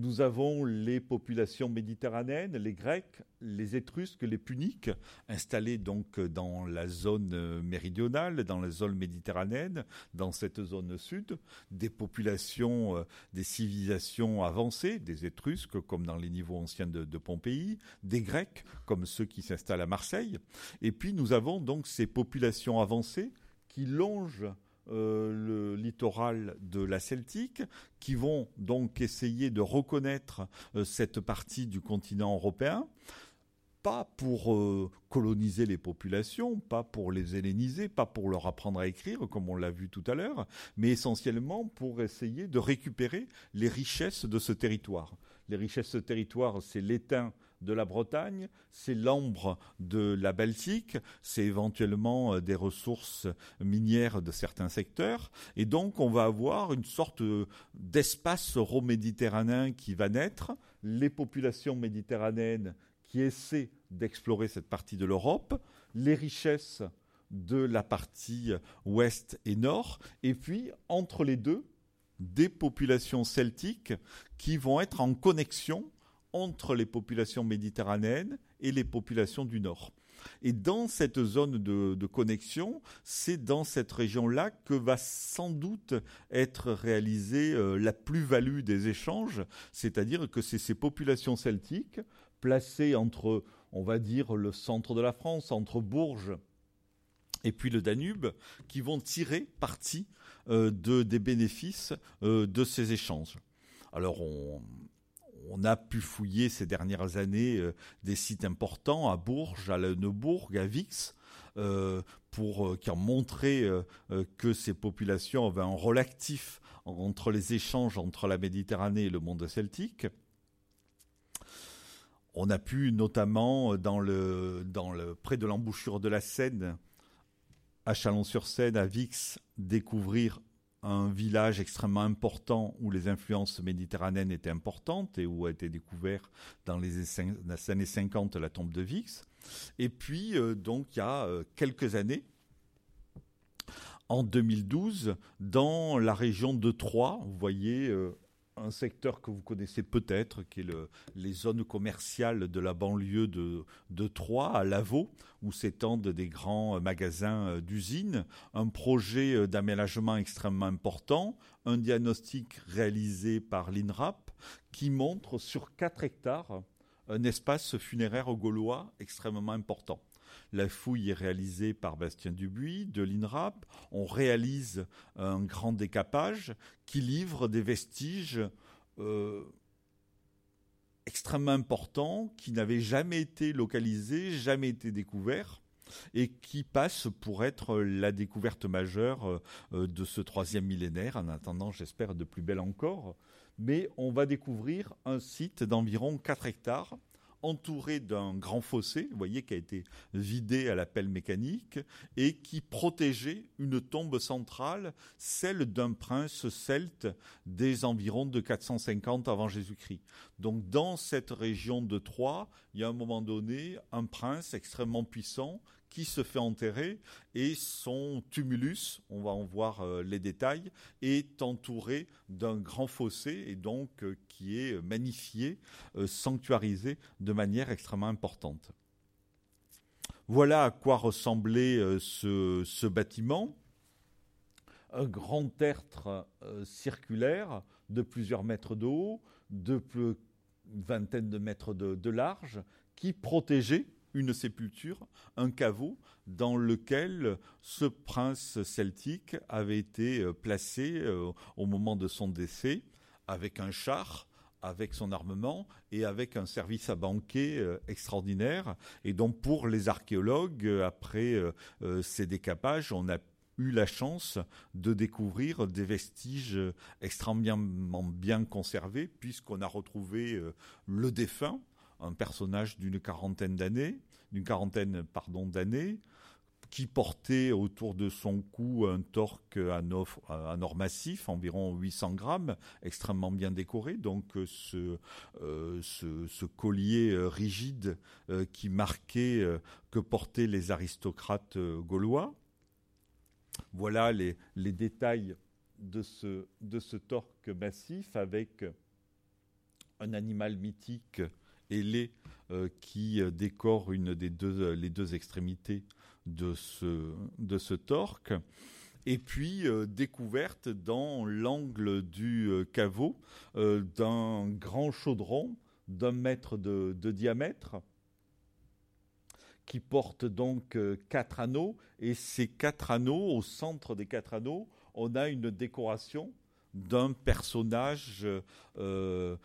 Nous avons les populations méditerranéennes, les Grecs, les Étrusques, les Puniques, installés donc dans la zone méridionale, dans la zone méditerranéenne, dans cette zone sud, des populations, euh, des civilisations avancées, des Étrusques comme dans les niveaux anciens de, de Pompéi, des Grecs comme ceux qui s'installent à Marseille, et puis nous avons donc ces populations avancées qui longent euh, le littoral de la Celtique, qui vont donc essayer de reconnaître euh, cette partie du continent européen, pas pour euh, coloniser les populations, pas pour les helléniser, pas pour leur apprendre à écrire, comme on l'a vu tout à l'heure, mais essentiellement pour essayer de récupérer les richesses de ce territoire. Les richesses de ce territoire, c'est l'étain de la Bretagne, c'est l'ambre de la Baltique, c'est éventuellement euh, des ressources minières de certains secteurs, et donc on va avoir une sorte euh, d'espace euro-méditerranéen qui va naître, les populations méditerranéennes qui essaient d'explorer cette partie de l'Europe, les richesses de la partie ouest et nord, et puis entre les deux, des populations celtiques qui vont être en connexion entre les populations méditerranéennes et les populations du Nord. Et dans cette zone de, connexion, c'est dans cette région-là que va sans doute être réalisée euh, la plus-value des échanges, c'est-à-dire que c'est ces populations celtiques placées entre, on va dire, le centre de la France, entre Bourges et puis le Danube, qui vont tirer parti euh, de, des bénéfices euh, de ces échanges. Alors on, on a pu fouiller ces dernières années euh, des sites importants à Bourges, à Neubourg, à Vix, euh, euh, qui ont montré que ces populations avaient un rôle actif entre les échanges entre la Méditerranée et le monde celtique. On a pu notamment près de l'embouchure de la Seine, à Chalon-sur-Seine, à Vix, découvrir un village extrêmement important où les influences méditerranéennes étaient importantes et où a été découvert dans les années 50 la tombe de Vix. Et puis, euh, donc, il y a euh, quelques années, en 2012, dans la région de Troyes, vous voyez euh, un secteur que vous connaissez peut-être, qui est le, les zones commerciales de la banlieue de, Troyes, à Lavaux, où s'étendent des grands magasins euh, d'usines, un projet euh, d'aménagement extrêmement important, un diagnostic réalisé par l'INRAP qui montre sur 4 hectares un espace funéraire gaulois extrêmement important. La fouille est réalisée par Bastien Dubuis de l'INRAP. On réalise un grand décapage qui livre des vestiges euh, extrêmement importants qui n'avaient jamais été localisés, jamais été découverts et qui passent pour être la découverte majeure euh, de ce troisième millénaire, en attendant, j'espère, de plus belle encore. Mais on va découvrir un site d'environ 4 hectares entouré d'un grand fossé, vous voyez, qui a été vidé à la pelle mécanique et qui protégeait une tombe centrale, celle d'un prince celte des environs de 450 avant Jésus-Christ. Donc, dans cette région de Troyes, il y a un moment donné un prince extrêmement puissant qui se fait enterrer et son tumulus, on va en voir euh, les détails, est entouré d'un grand fossé et donc euh, qui est magnifié, euh, sanctuarisé de manière extrêmement importante. Voilà à quoi ressemblait ce, bâtiment. Un grand tertre circulaire de plusieurs mètres de haut, de plus vingtaine de mètres de large, qui protégeait une sépulture, un caveau dans lequel ce prince celtique avait été euh, placé euh, au moment de son décès avec un char avec son armement et avec un service à banquet euh, extraordinaire. Et donc pour les archéologues, après ces décapages, on a eu la chance de découvrir des vestiges extrêmement bien conservés, puisqu'on a retrouvé le défunt, un personnage d'une quarantaine d'années, d'une quarantaine pardon d'années, qui portait autour de son cou un torque à, or massif, environ 800 grammes, extrêmement bien décoré. Donc euh, ce, euh, ce, collier euh, rigide qui marquait que portaient les aristocrates gaulois. Voilà les, détails de ce torque massif avec un animal mythique ailé qui décore une des deux, les deux extrémités de ce, de ce torque et puis découverte dans l'angle du caveau d'un grand chaudron d'un mètre de, diamètre qui porte donc euh, quatre anneaux. Et ces quatre anneaux, au centre des quatre anneaux, on a une décoration d'un personnage euh,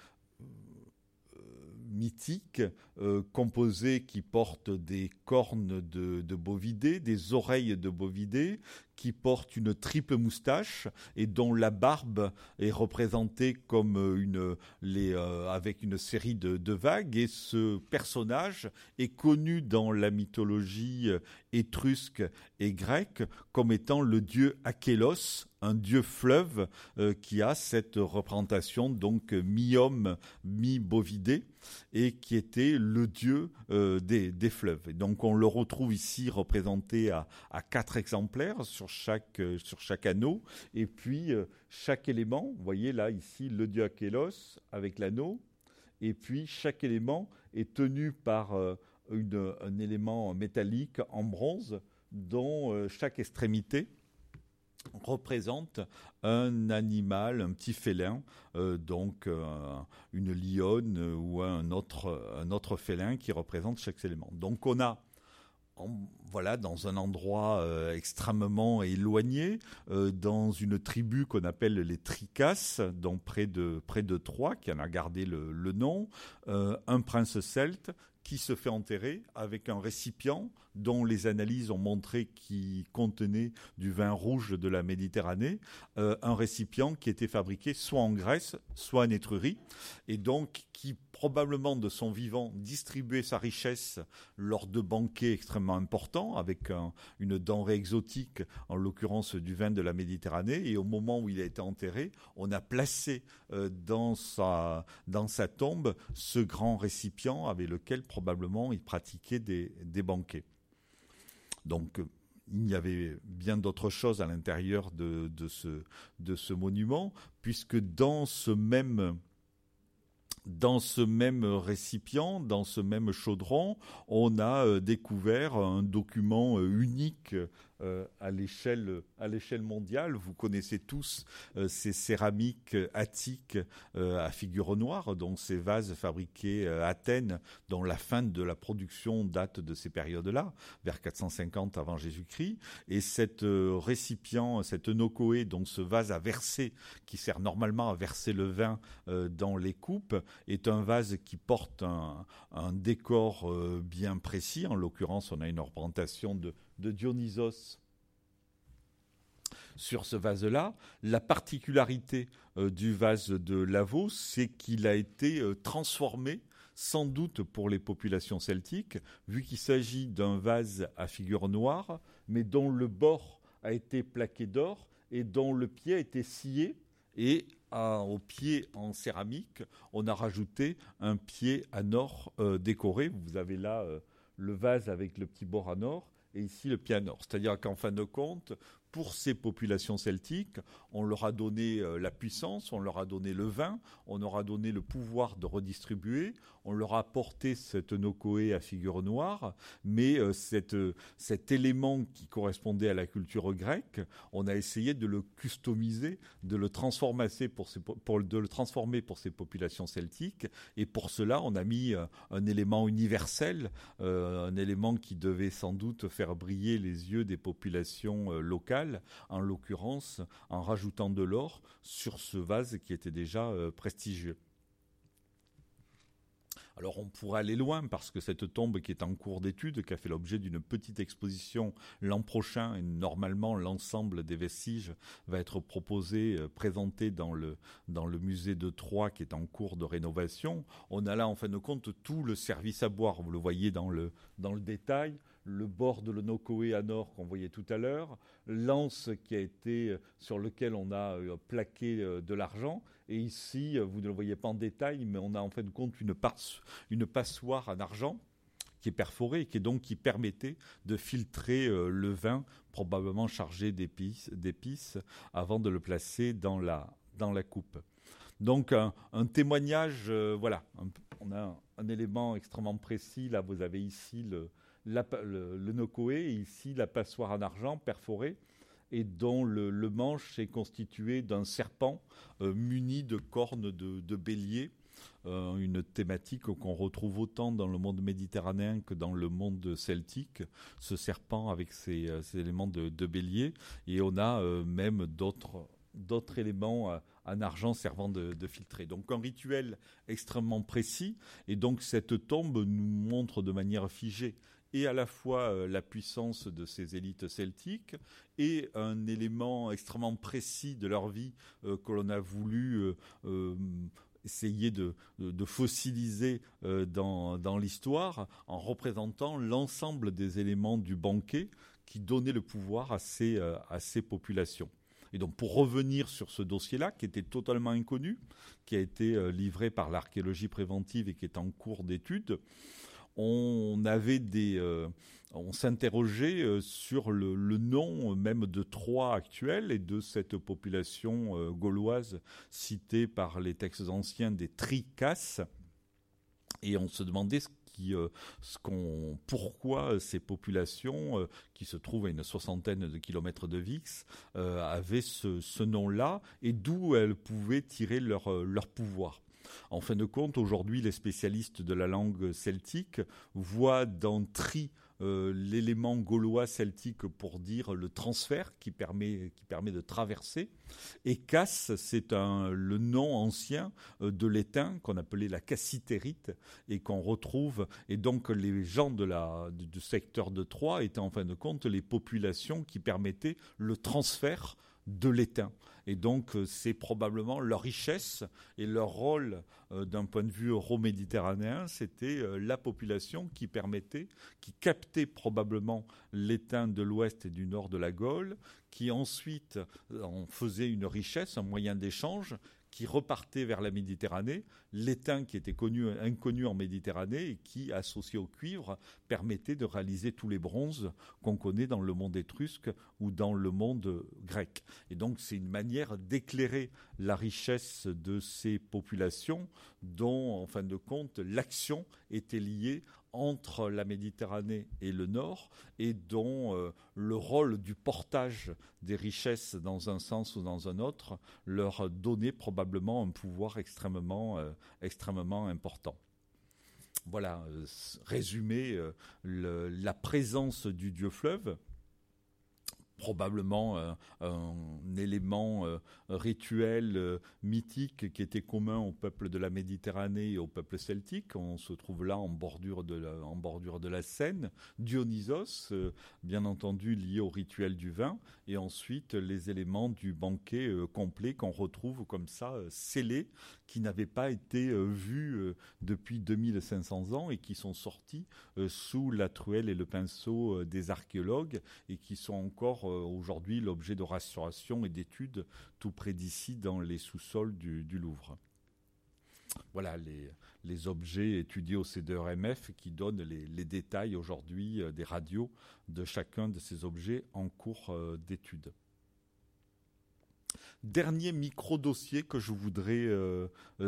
mythique, euh, composé qui porte des cornes de, de, bovidés, des oreilles de bovidés, qui porte une triple moustache et dont la barbe est représentée comme une, les, euh, avec une série de, de, vagues. Et ce personnage est connu dans la mythologie étrusque et grecque comme étant le dieu Achélos, un dieu fleuve euh, qui a cette représentation donc mi-homme, mi-bovidé et qui était le dieu euh, des, des, fleuves. Et donc on le retrouve ici représenté à, à quatre exemplaires sur chaque, euh, sur chaque anneau et puis chaque élément, vous voyez là ici le dieu Achélos avec l'anneau et puis chaque élément est tenu par une, un élément métallique en bronze dont chaque extrémité représente un animal, un petit félin, euh, donc euh, une lionne ou un autre, un autre félin qui représente chaque élément. Donc on a voilà, dans un endroit euh, extrêmement éloigné, dans une tribu qu'on appelle les Tricasses, donc près de, près de Troyes, qui en a gardé le, le nom, un prince celte qui se fait enterrer avec un récipient dont les analyses ont montré qu'il contenait du vin rouge de la Méditerranée, euh, un récipient qui était fabriqué soit en Grèce, soit en Étrurie, et donc qui probablement de son vivant distribuait sa richesse lors de banquets extrêmement importants avec une denrée exotique, en l'occurrence du vin de la Méditerranée. Et au moment où il a été enterré, on a placé euh, dans, sa, dans sa tombe ce grand récipient avec lequel probablement il pratiquait des, banquets. Donc, il y avait bien d'autres choses à l'intérieur de, ce, monument, puisque dans ce même dans ce même récipient, dans ce même chaudron, on a euh, découvert un document euh, unique euh, à l'échelle mondiale. Vous connaissez tous euh, ces céramiques attiques euh, à figure noire, donc ces vases fabriqués à Athènes, dont la fin de la production date de ces périodes-là, vers 450 avant Jésus-Christ. Et cet récipient, cette nocoé, donc ce vase à verser, qui sert normalement à verser le vin dans les coupes, est un vase qui porte un, un décor bien précis. En l'occurrence, on a une représentation de de Dionysos sur ce vase-là. La particularité euh, du vase de Lavaux, c'est qu'il a été euh, transformé sans doute pour les populations celtiques, vu qu'il s'agit d'un vase à figure noire, mais dont le bord a été plaqué d'or et dont le pied a été scié et au pied en céramique, on a rajouté un pied en or euh, décoré. Vous avez là le vase avec le petit bord en or et ici le piano. C'est-à-dire qu'en fin de compte, pour ces populations celtiques, on leur a donné euh, la puissance, on leur a donné le vin, on leur a donné le pouvoir de redistribuer, on leur a apporté cette nocoé à figure noire, mais euh, euh, cet élément qui correspondait à la culture grecque, on a essayé de le customiser, de le transformer pour de le transformer pour ces populations celtiques, et pour cela, on a mis un élément universel, un élément qui devait sans doute faire briller les yeux des populations locales en l'occurrence en rajoutant de l'or sur ce vase qui était déjà euh, prestigieux. Alors on pourrait aller loin parce que cette tombe qui est en cours d'étude, qui a fait l'objet d'une petite exposition l'an prochain, et normalement l'ensemble des vestiges va être proposé, euh, présenté dans le, dans le musée de Troyes qui est en cours de rénovation. On a là en fin de compte tout le service à boire, vous le voyez dans le, dans le détail le bord de l'Onokoé à nord qu'on voyait tout à l'heure, l'anse qui a été euh, sur lequel on a euh, plaqué euh, de l'argent, et ici, vous ne le voyez pas en détail, mais on a en fin de compte une, passoire en argent qui est perforée et qui permettait de filtrer le vin probablement chargé d'épices, avant de le placer dans la, dans la coupe. Donc un, témoignage, voilà, on a un, élément extrêmement précis. Là, vous avez ici le, le, nokoé et ici la passoire en argent perforée et dont le, manche est constitué d'un serpent muni de cornes de bélier euh, une thématique qu'on retrouve autant dans le monde méditerranéen que dans le monde celtique, ce serpent avec ses, euh, éléments de, bélier, et on a euh, même d'autres d'autres éléments en argent servant de, de, filtrer. Donc un rituel extrêmement précis, et donc cette tombe nous montre de manière figée et à la fois la puissance de ces élites celtiques et un élément extrêmement précis de leur vie que l'on a voulu essayer de, fossiliser euh, dans, l'histoire en représentant l'ensemble des éléments du banquet qui donnaient le pouvoir à ces, euh, à ces populations. Et donc pour revenir sur ce dossier-là, qui était totalement inconnu, qui a été euh, livré par l'archéologie préventive et qui est en cours d'étude, euh, on s'interrogeait euh, sur le, nom même de Troie actuel et de cette population euh, gauloise citée par les textes anciens des Tricasses. Et on se demandait ce qu'on, pourquoi ces populations, qui se trouvent à une soixantaine de kilomètres de Vix, avaient ce, nom-là et d'où elles pouvaient tirer leur pouvoir. En fin de compte, aujourd'hui, les spécialistes de la langue celtique voient dans tri euh, l'élément gaulois celtique pour dire le transfert qui permet, qui permet de traverser. Et casse, c'est le nom ancien euh, de l'étain qu'on appelait la cassitérite et qu'on retrouve. Et donc les gens de la, du secteur de Troyes étaient en fin de compte les populations qui permettaient le transfert de l'étain. Et donc, euh, c'est probablement leur richesse et leur rôle euh, d'un point de vue euro-méditerranéen, c'était euh, la population qui permettait, qui captait probablement l'étain de l'ouest et du nord de la Gaule, qui ensuite en faisait une richesse, un moyen d'échange, qui repartait vers la Méditerranée, l'étain qui était connu, inconnu en Méditerranée et qui, associé au cuivre, permettait de réaliser tous les bronzes qu'on connaît dans le monde étrusque ou dans le monde grec. Et donc c'est une manière d'éclairer la richesse de ces populations dont, en fin de compte, l'action était liée entre la Méditerranée et le Nord et dont euh, le rôle du portage des richesses dans un sens ou dans un autre leur donnait probablement un pouvoir extrêmement, euh, extrêmement important. Voilà, euh, résumé, la présence du dieu fleuve probablement euh, un, élément euh, rituel euh, mythique qui était commun au peuple de la Méditerranée et au peuple celtique. On se trouve là en bordure de la, en bordure de la Seine. Dionysos, bien entendu lié au rituel du vin, et ensuite les éléments du banquet complet qu'on retrouve comme ça scellés, qui n'avaient pas été vus depuis 2500 ans et qui sont sortis sous la truelle et le pinceau des archéologues et qui sont encore euh, aujourd'hui l'objet de restauration et d'études tout près d'ici dans les sous-sols du, Louvre. Voilà les, objets étudiés au C2RMF qui donnent les, détails aujourd'hui euh, des radios de chacun de ces objets en cours euh, d'étude. Dernier micro-dossier que je voudrais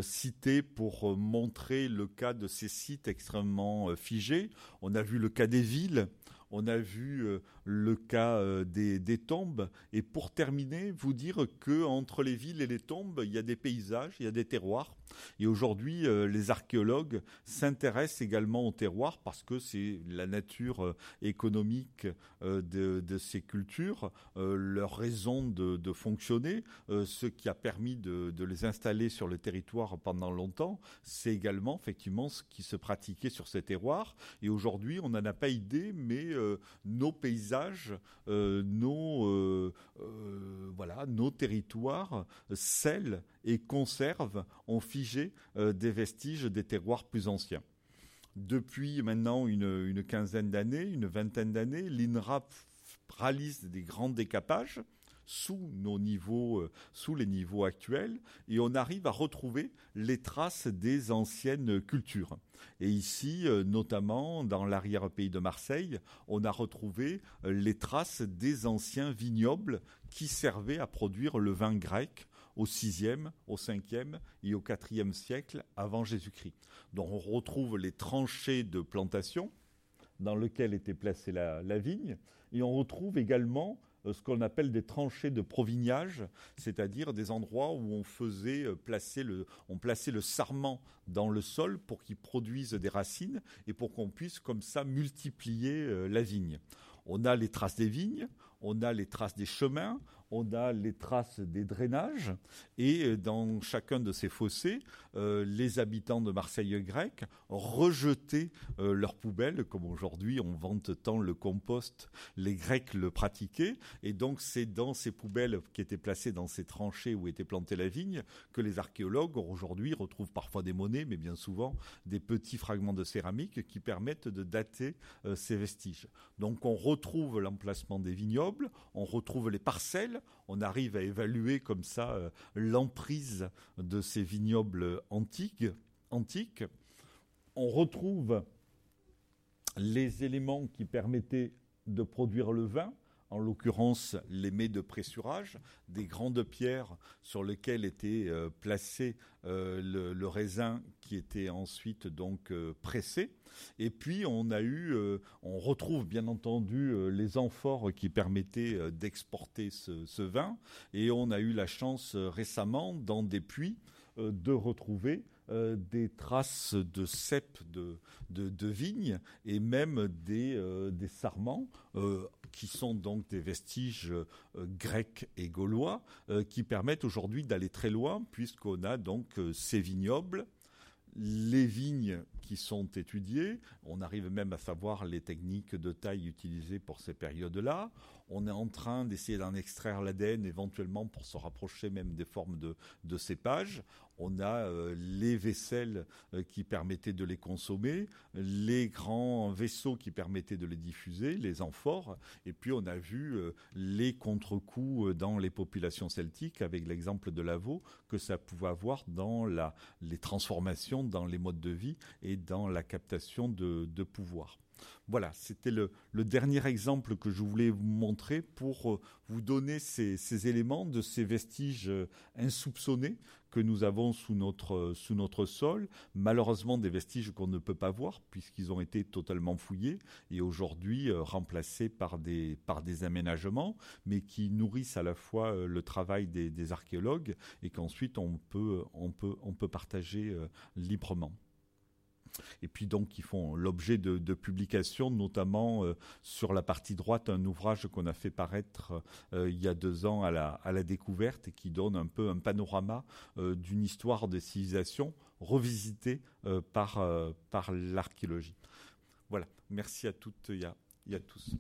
citer pour montrer le cas de ces sites extrêmement figés. On a vu le cas des villes, on a vu le cas euh, des, tombes. Et pour terminer, vous dire que entre les villes et les tombes, il y a des paysages, il y a des terroirs. Et aujourd'hui, euh, les archéologues s'intéressent également aux terroirs parce que c'est la nature économique de, ces cultures, leur raison de, fonctionner, ce qui a permis de, de, les installer sur le territoire pendant longtemps. C'est également effectivement ce qui se pratiquait sur ces terroirs. Et aujourd'hui, on n'en a pas idée, mais euh, nos paysages, euh, nos, euh, voilà, nos territoires scellent et conservent, ont figé des vestiges des terroirs plus anciens. Depuis maintenant une quinzaine d'années, une vingtaine d'années, l'INRAP réalise des grands décapages sous nos niveaux, euh, sous les niveaux actuels, et on arrive à retrouver les traces des anciennes cultures. Et ici, euh, notamment dans l'arrière-pays de Marseille, on a retrouvé euh, les traces des anciens vignobles qui servaient à produire le vin grec au 6e, au 5e et au 4e siècle avant Jésus-Christ. Donc on retrouve les tranchées de plantation dans lesquelles était placée la, vigne, et on retrouve également ce qu'on appelle des tranchées de provignage, c'est-à-dire des endroits où on faisait euh, placer le, on plaçait le sarment dans le sol pour qu'il produise des racines et pour qu'on puisse comme ça multiplier euh, la vigne. On a les traces des vignes, on a les traces des chemins, on a les traces des drainages, et dans chacun de ces fossés, euh, les habitants de Marseille grec rejetaient euh, leurs poubelles, comme aujourd'hui on vante tant le compost, les Grecs le pratiquaient, et donc c'est dans ces poubelles qui étaient placées dans ces tranchées où était plantée la vigne que les archéologues aujourd'hui retrouvent parfois des monnaies, mais bien souvent des petits fragments de céramique qui permettent de dater euh, ces vestiges. Donc on retrouve l'emplacement des vignobles, on retrouve les parcelles, on arrive à évaluer comme ça euh, l'emprise de ces vignobles antiques, antiques. On retrouve les éléments qui permettaient de produire le vin, en l'occurrence les mets de pressurage, des grandes pierres sur lesquelles était euh, placé euh, le, raisin qui était ensuite donc euh, pressé. Et puis on a eu, on retrouve bien entendu les amphores qui permettaient d'exporter ce, ce, vin. Et on a eu la chance récemment dans des puits de retrouver euh, des traces de cèpes de, de, vignes et même des, euh, sarments euh, qui sont donc des vestiges grecs et gaulois qui permettent aujourd'hui d'aller très loin puisqu'on a donc ces vignobles les vignes qui sont étudiées, on arrive même à savoir les techniques de taille utilisées pour ces périodes-là. On est en train d'essayer d'en extraire l'ADN éventuellement pour se rapprocher même des formes de, de cépages. On a euh, les vaisselles euh, qui permettaient de les consommer, les grands vaisseaux qui permettaient de les diffuser, les amphores, et puis on a vu euh, les contre-coups dans les populations celtiques avec l'exemple de Lavaux que ça pouvait avoir dans les transformations dans les modes de vie et dans la captation de, pouvoir. Voilà, c'était le, dernier exemple que je voulais vous montrer pour vous donner ces, éléments de ces vestiges insoupçonnés que nous avons sous notre, euh, sous notre sol. Malheureusement, des vestiges qu'on ne peut pas voir puisqu'ils ont été totalement fouillés et aujourd'hui remplacés par des, par des aménagements, mais qui nourrissent à la fois le travail des, archéologues et qu'ensuite on peut partager librement et puis donc qui font l'objet de, publications, notamment euh, sur la partie droite, un ouvrage qu'on a fait paraître euh, il y a deux ans à la, à la, découverte et qui donne un peu un panorama euh, d'une histoire des civilisations revisitée par, par l'archéologie. Voilà, merci à toutes et à, et à tous.